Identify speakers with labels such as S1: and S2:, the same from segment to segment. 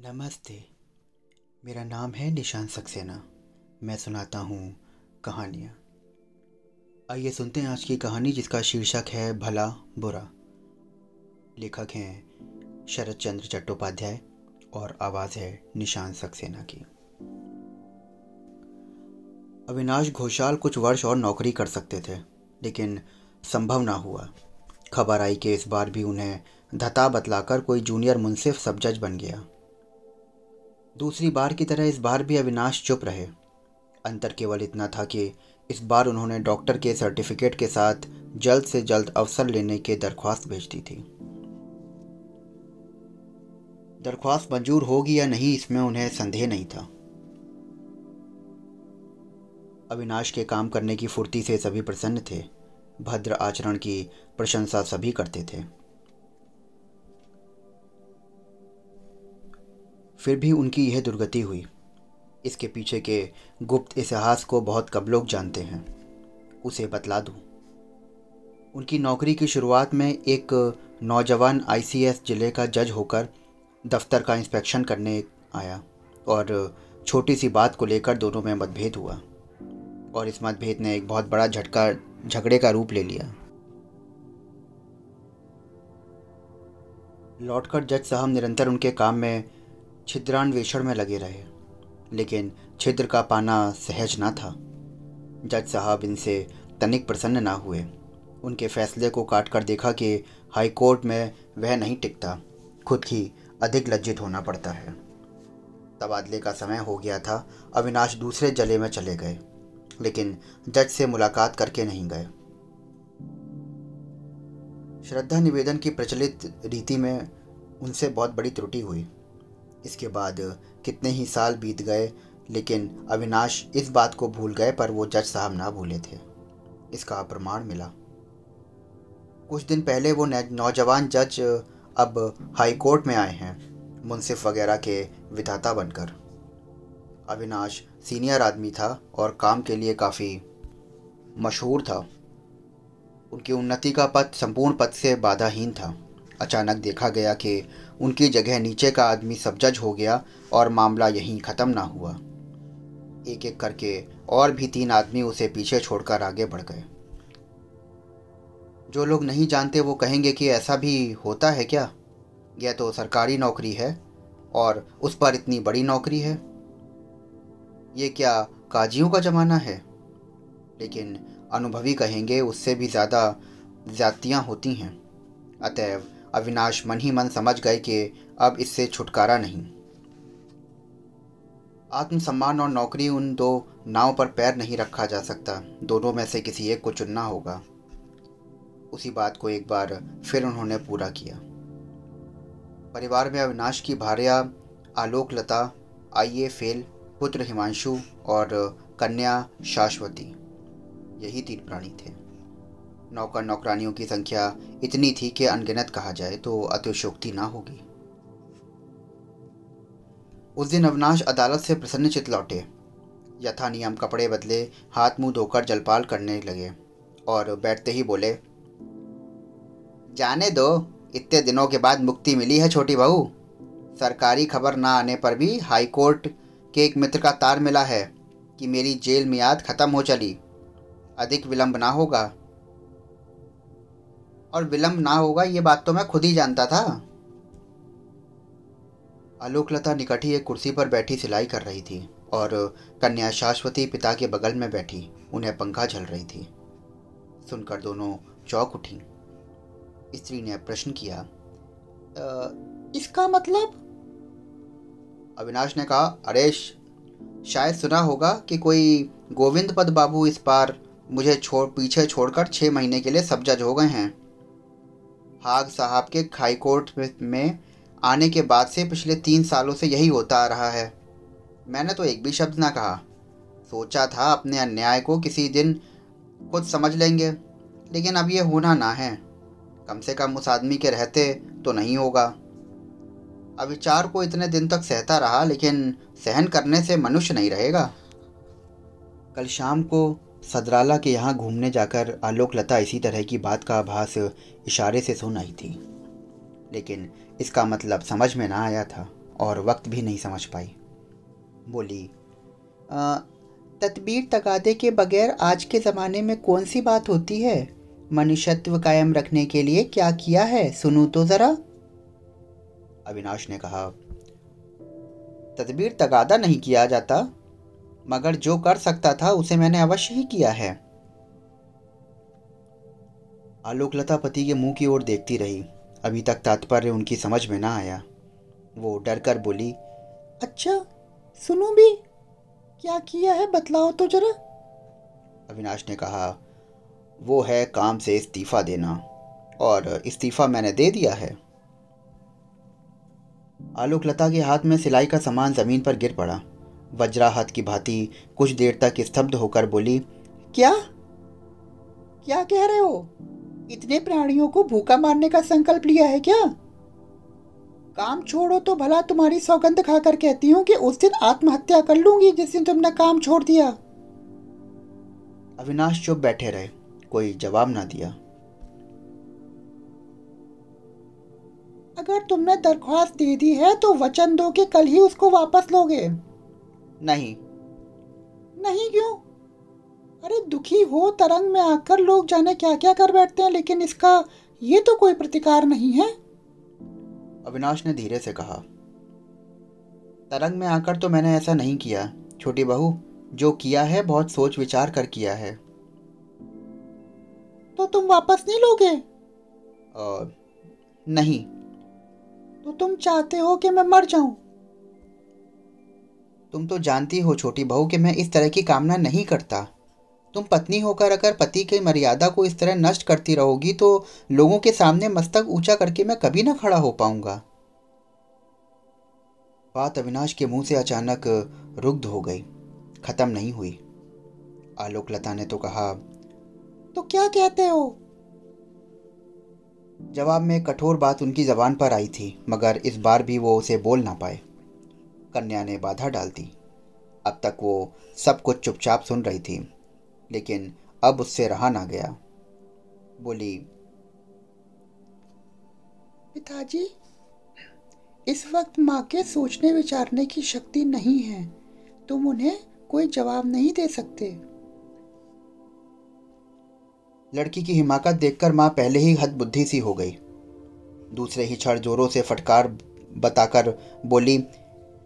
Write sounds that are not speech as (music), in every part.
S1: नमस्ते। मेरा नाम है निशान सक्सेना। मैं सुनाता हूँ कहानियाँ। आइए सुनते हैं आज की कहानी जिसका शीर्षक है भला, बुरा। लेखक हैं शरद चंद्र चट्टोपाध्याय और आवाज़ है निशान सक्सेना की। अविनाश घोषाल कुछ वर्ष और नौकरी कर सकते थे, लेकिन संभव ना हुआ। खबर आई कि इस बार भी उन्हें धता बतलाकर कोई जूनियर मुंसिफ सब जज बन गया। दूसरी बार की तरह इस बार भी अविनाश चुप रहे। अंतर केवल इतना था कि इस बार उन्होंने डॉक्टर के सर्टिफिकेट के साथ जल्द से जल्द अवसर लेने के दरख्वास्त भेज दी थी। दरख्वास्त मंजूर होगी या नहीं, इसमें उन्हें संदेह नहीं था। अविनाश के काम करने की फुर्ती से सभी प्रसन्न थे। भद्र आचरण की प्रशंसा सभी करते थे। फिर भी उनकी यह दुर्गति हुई इसके पीछे के गुप्त इतिहास को बहुत कम लोग जानते हैं, उसे बतला दूँ। उनकी नौकरी की शुरुआत में एक नौजवान आईसीएस ज़िले का जज होकर दफ्तर का इंस्पेक्शन करने आया और छोटी सी बात को लेकर दोनों में मतभेद हुआ और इस मतभेद ने एक बहुत बड़ा झटका, झगड़े का रूप ले लिया लौटकर जज साहब निरंतर उनके काम में छिद्रान्वेषण में लगे रहे, लेकिन छिद्र का पाना सहज ना था। जज साहब इनसे तनिक प्रसन्न ना हुए। उनके फैसले को काट कर देखा कि हाई कोर्ट में वह नहीं टिकता, खुद ही अधिक लज्जित होना पड़ता है। तबादले का समय हो गया था, अविनाश दूसरे जले में चले गए, लेकिन जज से मुलाकात करके नहीं गए। श्रद्धा निवेदन की प्रचलित रीति में उनसे बहुत बड़ी त्रुटि हुई। इसके बाद, कितने ही साल बीत गए, लेकिन अविनाश इस बात को भूल गए, पर वो जज साहब ना भूले थे। इसका प्रमाण मिला। कुछ दिन पहले वो नौजवान जज अब हाई कोर्ट में आए हैं मुंसिफ वगैरह के विधाता बनकर। अविनाश सीनियर आदमी था और काम के लिए काफ़ी मशहूर था। उनकी उन्नति का पथ संपूर्ण पथ से बाधाहीन था। अचानक देखा गया कि उनकी जगह नीचे का आदमी सब जज हो गया और मामला यहीं ख़त्म ना हुआ। एक एक करके और भी तीन आदमी उसे पीछे छोड़कर आगे बढ़ गए। जो लोग नहीं जानते वो कहेंगे कि ऐसा भी होता है क्या? यह तो सरकारी नौकरी है और उस पर इतनी बड़ी नौकरी है। ये क्या काजियों का ज़माना है? लेकिन अनुभवी कहेंगे उससे भी ज़्यादा ज्यादतियाँ होती हैं। अतएव अविनाश मन ही मन समझ गए कि अब इससे छुटकारा नहीं। आत्मसम्मान और नौकरी उन दो नाव पर पैर नहीं रखा जा सकता। दोनों में से किसी एक को चुनना होगा। उसी बात को एक बार फिर उन्होंने पूरा किया। परिवार में अविनाश की भार्या आलोक लता आइए फेल, पुत्र हिमांशु और कन्या शाश्वती, यही तीन प्राणी थे। नौकर नौकरानियों की संख्या इतनी थी कि अनगिनत कहा जाए तो अतिशोक्ति ना होगी। उस दिन अविनाश अदालत से प्रसन्नचित लौटे। यथा नियम कपड़े बदले, हाथ मुँह धोकर जलपाल करने लगे और बैठते ही बोले, जाने दो, इतने दिनों के बाद मुक्ति मिली है छोटी बहू। सरकारी खबर ना आने पर भी हाई कोर्ट के एक मित्र का तार मिला है कि मेरी जेल मियाद ख़त्म हो चली। अधिक विलंब ना होगा। और विलंब ना होगा, ये बात तो मैं खुद ही जानता था। आलोकलता निकट ही एक कुर्सी पर बैठी सिलाई कर रही थी और कन्या शाश्वती पिता के बगल में बैठी, उन्हें पंखा झल रही थी। सुनकर दोनों चौक उठी। स्त्री ने प्रश्न किया इसका मतलब? अविनाश ने कहा, अरे शायद सुना होगा कि कोई गोविंद पद बाबू इस बार मुझे छोड़, पीछे छोड़कर छः महीने के लिए सब जज हो गए हैं। हाग साहब के हाई कोर्ट में आने के बाद से पिछले तीन सालों से यही होता आ रहा है। मैंने तो एक भी शब्द ना कहा। सोचा था अपने अन्याय को किसी दिन खुद समझ लेंगे, लेकिन अब ये होना ना है। कम से कम उस आदमी के रहते तो नहीं होगा। अविचार को इतने दिन तक सहता रहा, लेकिन सहन करने से मनुष्य नहीं रहेगा। कल शाम को सदराला के यहाँ घूमने जाकर आलोक लता इसी तरह की बात का आभास इशारे से सुन आई थी। लेकिन इसका मतलब समझ में ना आया था और वक्त भी नहीं समझ पाई। बोली तदबीर तकादे के बगैर आज के ज़माने में कौन सी बात होती है? मनुष्यत्व कायम रखने के लिए क्या किया है? सुनू तो ज़रा। अविनाश ने कहा, तदबीर तगादा नहीं किया जाता। मगर जो कर सकता था, उसे मैंने अवश्य ही किया है। आलोकलता पति के मुँह की ओर देखती रही। अभी तक तात्पर्य उनकी समझ में ना आया। वो डर कर बोली अच्छा सुनो भी। क्या किया है, बतलाओ तो जरा? अविनाश ने कहा, वो है काम से इस्तीफा देना, और इस्तीफा मैंने दे दिया है। आलोकलता के हाथ में सिलाई का सामान ज़मीन पर गिर पड़ा। वज्राहत की भांति कुछ देर तक स्तब्ध होकर बोली, क्या? क्या कह रहे हो? इतने प्राणियों को भूखा मारने का संकल्प लिया है क्या? काम छोड़ो तो भला तुम्हारी सौगंध खाकर कहती हूँ कि उस दिन आत्महत्या कर लूँगी जिस दिन तुमने काम छोड़ दिया। अविनाश चुप बैठे रहे, कोई जवाब ना दिया। अगर तुमने दरख्वास्त दे दी है तो वचन दो कि कल ही उसको वापस लोगे। नहीं। नहीं क्यों? अरे दुखी हो तरंग में आकर लोग जाने क्या क्या कर बैठते हैं लेकिन इसका ये तो कोई प्रतिकार नहीं है। अविनाश ने धीरे से कहा तरंग में आकर तो मैंने ऐसा नहीं किया छोटी बहू। जो किया है बहुत सोच विचार कर किया है। तो तुम वापस नहीं लोगे? आ, नहीं। तो तुम चाहते हो कि मैं मर जाऊँ? तुम तो जानती हो छोटी बहू कि मैं इस तरह की कामना नहीं करता। तुम पत्नी होकर अगर पति की मर्यादा को इस तरह नष्ट करती रहोगी तो लोगों के सामने मस्तक ऊँचा करके मैं कभी ना खड़ा हो पाऊँगा। बात अविनाश के मुँह से अचानक रुग्ध हो गई। खत्म नहीं हुई। आलोकलता ने तो कहा तो क्या कहते हो? जवाब में कठोर बात उनकी जबान पर आई थी, मगर इस बार भी वो उसे बोल ना पाए। कन्या ने बाधा डाल दी। अब तक वो सब कुछ चुपचाप सुन रही थी लेकिन अब उससे रहा ना गया। बोली पिताजी इस वक्त माँ के सोचने विचारने की शक्ति नहीं है तुम उन्हें कोई जवाब नहीं दे सकते। लड़की की हिमाकत देखकर माँ पहले ही हद बुद्धि सी हो गई। दूसरे ही क्षण जोरों से फटकार बताकर बोली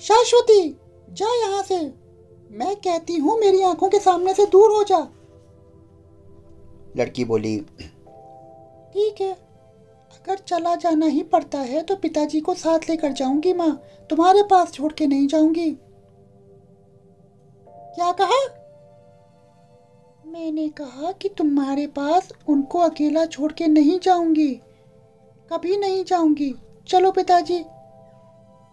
S1: शाश्वती जा यहाँ से। मैं कहती हूँ मेरी आँखों के सामने से दूर हो जा। लड़की बोली ठीक है। अगर चला जाना ही पड़ता है तो पिताजी को साथ लेकर जाऊँगी माँ। तुम्हारे पास छोड़ के नहीं जाऊँगी। क्या कहा? मैंने कहा कि तुम्हारे पास उनको अकेला छोड़ के नहीं जाऊँगी। कभी नहीं जाऊँगी। चलो पिताजी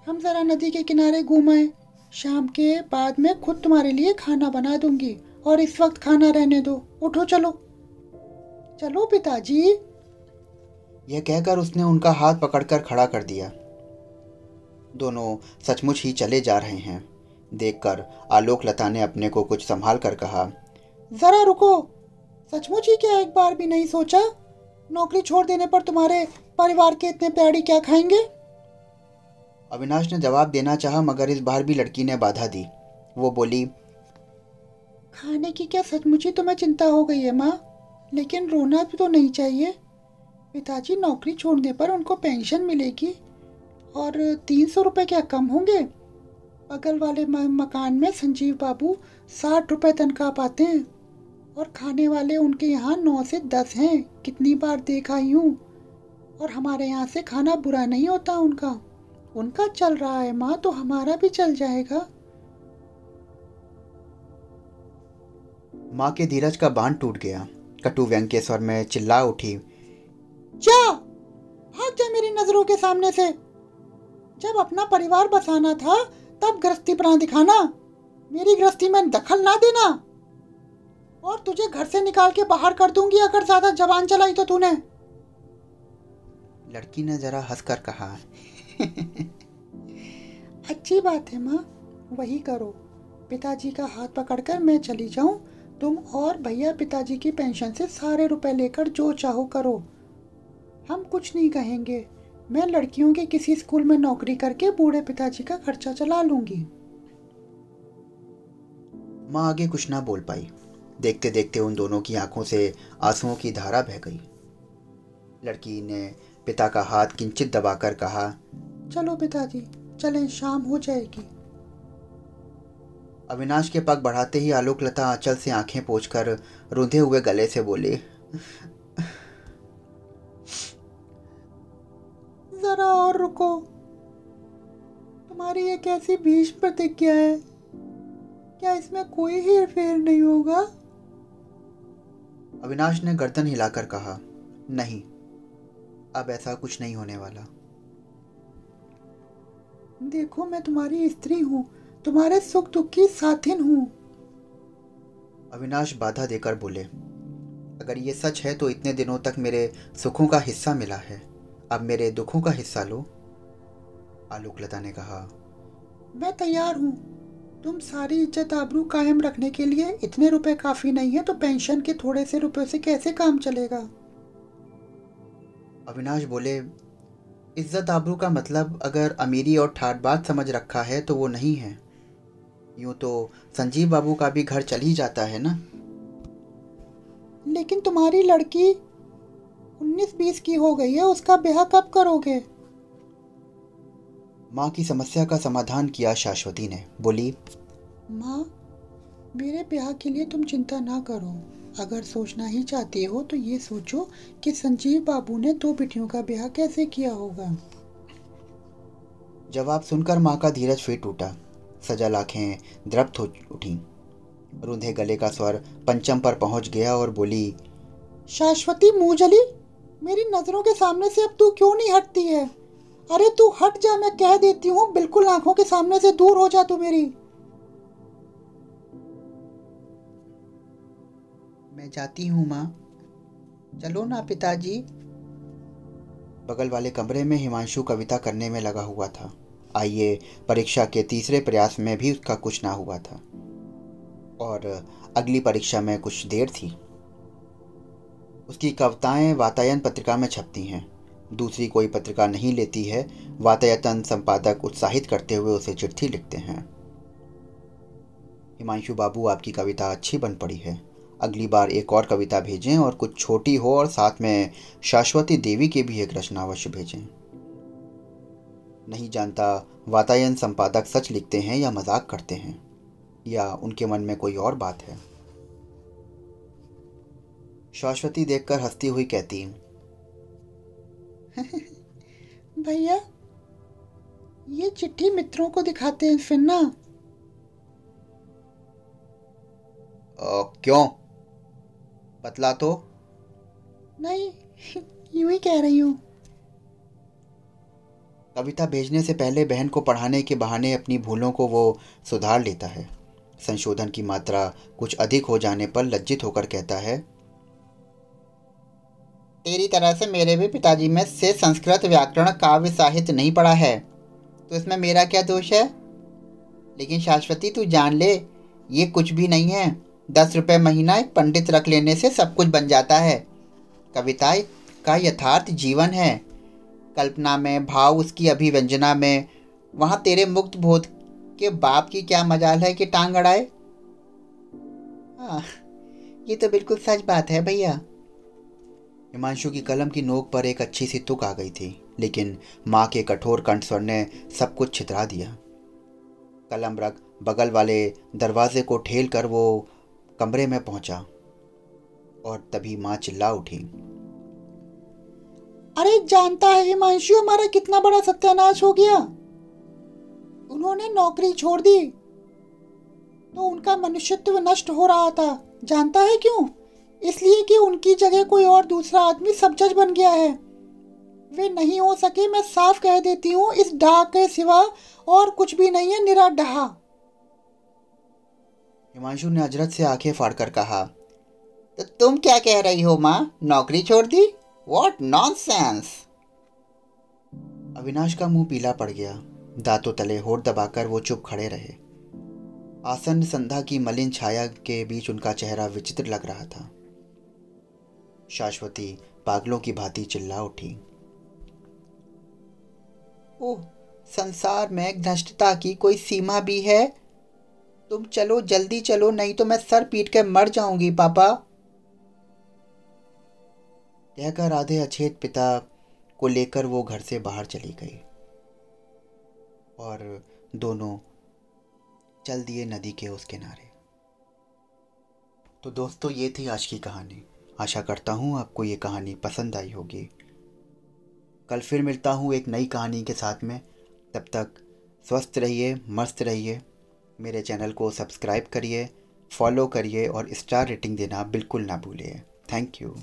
S1: हम ज़रा नदी के किनारे घूमाए शाम के बाद में खुद तुम्हारे लिए खाना बना दूँगी और इस वक्त खाना रहने दो। उठो चलो। चलो पिताजी। यह कहकर उसने उनका हाथ पकड़कर खड़ा कर दिया। दोनों सचमुच ही चले जा रहे हैं। देखकर आलोक लता ने अपने को कुछ संभाल कर कहा जरा रुको। सचमुच ही क्या एक बार भी नहीं सोचा? नौकरी छोड़ देने पर तुम्हारे परिवार के इतने प्यारी क्या खाएँगे? अविनाश ने जवाब देना चाहा, मगर इस बार भी लड़की ने बाधा दी। वो बोली, खाने की क्या सचमुच तुम्हें चिंता हो गई है, माँ। लेकिन रोना भी तो नहीं चाहिए। पिताजी नौकरी छोड़ने पर उनको पेंशन मिलेगी, और तीन सौ रुपये क्या कम होंगे? बगल वाले मकान में संजीव बाबू साठ रुपये तनख्वाह पाते हैं, और खाने वाले उनके यहाँ नौ से दस हैं। कितनी बार देखा ही हूँ, और हमारे यहाँ से खाना बुरा नहीं होता उनका। उनका चल रहा है माँ तो हमारा भी चल जाएगा। माँ के धीरज का बाँध टूट गया। कटु व्यंग के स्वर में चिल्ला उठी। जा! भाग जा मेरी नज़रों के सामने से। जब अपना परिवार बसाना था तब गृहस्थी बना दिखाना। मेरी गृहस्थी में दखल ना देना। और तुझे घर से निकाल के बाहर कर दूँगी अगर ज़्यादा जवान चलाई तो तूने। लड़की ने जरा हंसकर कहा (laughs) अच्छी बात है माँ, वही करो। पिताजी का हाथ पकड़कर मैं चली जाऊँ। तुम और भैया पिताजी की पेंशन से सारे रुपए लेकर जो चाहो करो। हम कुछ नहीं कहेंगे।
S2: मैं लड़कियों के किसी स्कूल में नौकरी करके बूढ़े पिताजी का खर्चा चला लूँगी।
S1: माँ आगे कुछ ना बोल पाई। देखते देखते उन दोनों की आँखों से आंसुओं की धारा बह गई। लड़की ने पिता का हाथ किंचित दबाकर कहा,
S2: चलो पिताजी, चलें, शाम हो जाएगी.
S1: अविनाश के पग बढ़ाते ही आलोक लता आंचल से आँखें पोछकर रुंधे हुए गले से बोले,
S2: जरा और रुको। तुम्हारी ये कैसी भीष प्रतिज्ञा है। क्या इसमें कोई हेर फेर नहीं होगा?
S1: अविनाश ने गर्दन हिलाकर कहा, नहीं अब ऐसा कुछ नहीं होने वाला।
S2: देखो, मैं तुम्हारी स्त्री हूँ। तुम्हारे सुख दुख की साथिन हूँ।
S1: अविनाश बाधा देकर बोले, अगर ये सच है तो इतने दिनों तक मेरे सुखों का हिस्सा मिला है। अब मेरे दुखों का हिस्सा लो। आलोक लता ने कहा,
S2: मैं तैयार हूँ। तुम सारी इज़्ज़त आबरू कायम रखने के लिए इतने रुपए काफ़ी नहीं है तो पेंशन के थोड़े से रुपए से कैसे काम चलेगा?
S1: अविनाश बोले, इज़्ज़त आबरू का मतलब अगर अमीरी और ठाट बात समझ रखा है तो वो नहीं है। यूँ तो संजीव बाबू का भी घर चल ही जाता है ना?
S2: लेकिन तुम्हारी लड़की उन्नीस बीस की हो गई है, उसका ब्याह कब करोगे?
S1: माँ की समस्या का समाधान किया शाश्वती ने, बोली,
S2: माँ, मेरे ब्याह के लिए तुम चिंता ना करो। अगर सोचना ही चाहते हो तो ये सोचो कि संजीव बाबू ने दो बेटियों का ब्याह कैसे किया होगा।
S1: जवाब सुनकर माँ का धीरज फिर टूटा। सजल आँखें द्रप्त हो उठी। रुंधे गले का स्वर पंचम पर पहुँच गया और बोली
S2: शाश्वती मुँह मेरी नज़रों के सामने से अब तू क्यों नहीं हटती है? अरे तू हट जा मैं कह देती हूँ बिल्कुल आँखों के सामने से दूर हो जा तू मेरी।
S1: मैं जाती हूँ, माँ। चलो ना, पिताजी। बगल वाले कमरे में हिमांशु कविता करने में लगा हुआ था। आइए, परीक्षा के तीसरे प्रयास में भी उसका कुछ ना हुआ था। और अगली परीक्षा में कुछ देर थी। उसकी कविताएँ वातायन पत्रिका में छपती हैं। दूसरी कोई पत्रिका नहीं लेती है। वातायतन संपादक उत्साहित करते हुए उसे चिट्ठी लिखते हैं। हिमांशु बाबू, आपकी कविता अच्छी बन पड़ी है। अगली बार एक और कविता भेजें और कुछ छोटी हो और साथ में शाश्वती देवी की भी एक रचना अवश्य भेजें। नहीं जानता वातायन संपादक सच लिखते हैं या मज़ाक करते हैं या उनके मन में कोई और बात है। शाश्वती देखकर हंसती हुई कहती (laughs)
S2: भैया ये चिट्ठी मित्रों को दिखाते हैं फिर ना
S1: क्यों? बतला तो।
S2: नहीं यूँ ही कह रही हूँ।
S1: कविता भेजने से पहले बहन को पढ़ाने के बहाने अपनी भूलों को वो सुधार लेता है। संशोधन की मात्रा कुछ अधिक हो जाने पर लज्जित होकर कहता है तेरी तरह से मेरे भी पिताजी में से संस्कृत व्याकरण काव्य साहित्य नहीं पढ़ा है तो इसमें मेरा क्या दोष है? लेकिन शाश्वती तू जान ले ये कुछ भी नहीं है। दस रुपये महीना एक पंडित रख लेने से सब कुछ बन जाता है। कविता का यथार्थ जीवन है। कल्पना में, भाव उसकी अभिव्यंजना में। वहाँ तेरे मुक्त बोध के बाप की क्या मजाल है कि टांग अड़ाए? हाँ ये तो बिल्कुल सच बात है भैया। हिमांशु की कलम की नोक पर एक अच्छी सी तुक आ गई थी, लेकिन माँ के कठोर कंठ स्वर ने सब कुछ छितरा दिया। कलम रख बगल वाले दरवाजे को ठेल कर वो कमरे में पहुँचा और तभी माँ चिल्ला उठी।
S2: अरे, जानता है हिमांशु, हमारा कितना बड़ा सत्यानाश हो गया। उन्होंने नौकरी छोड़ दी तो उनका मनुष्यत्व नष्ट हो रहा था। जानता है क्यों? इसलिए कि उनकी जगह कोई और दूसरा आदमी सब जज बन गया है। वे नहीं हो सके, मैं साफ़ कह देती हूँ, इस डाह के सिवा और कुछ भी नहीं है निरा डहा
S1: हिमांशु ने अजरत से आँखें फाड़कर कहा तो तुम क्या कह रही हो माँ? नौकरी छोड़ दी? वॉट नॉनसेंस अविनाश का मुँह पीला पड़ गया। दांतों तले होठ दबाकर वो चुप खड़े रहे। आसन संध्या की मलिन छाया के बीच उनका चेहरा विचित्र लग रहा था। शाश्वती पागलों की भांति चिल्ला उठी।
S2: ओह, संसार में घृष्टता की कोई सीमा भी है? तुम चलो, जल्दी चलो, नहीं तो मैं सर पीट के मर जाऊँगी, पापा।
S1: कहकर आधे अछेत पिता को लेकर वो घर से बाहर चली गई और दोनों चल दिए नदी के उस किनारे तो दोस्तों, ये थी आज की कहानी। आशा करता हूँ आपको ये कहानी पसंद आई होगी। कल फिर मिलता हूँ एक नई कहानी के साथ में। तब तक स्वस्थ रहिए, मस्त रहिए। मेरे चैनल को सब्सक्राइब करिए फॉलो करिए और स्टार रेटिंग देना बिल्कुल ना भूलिए। Thank you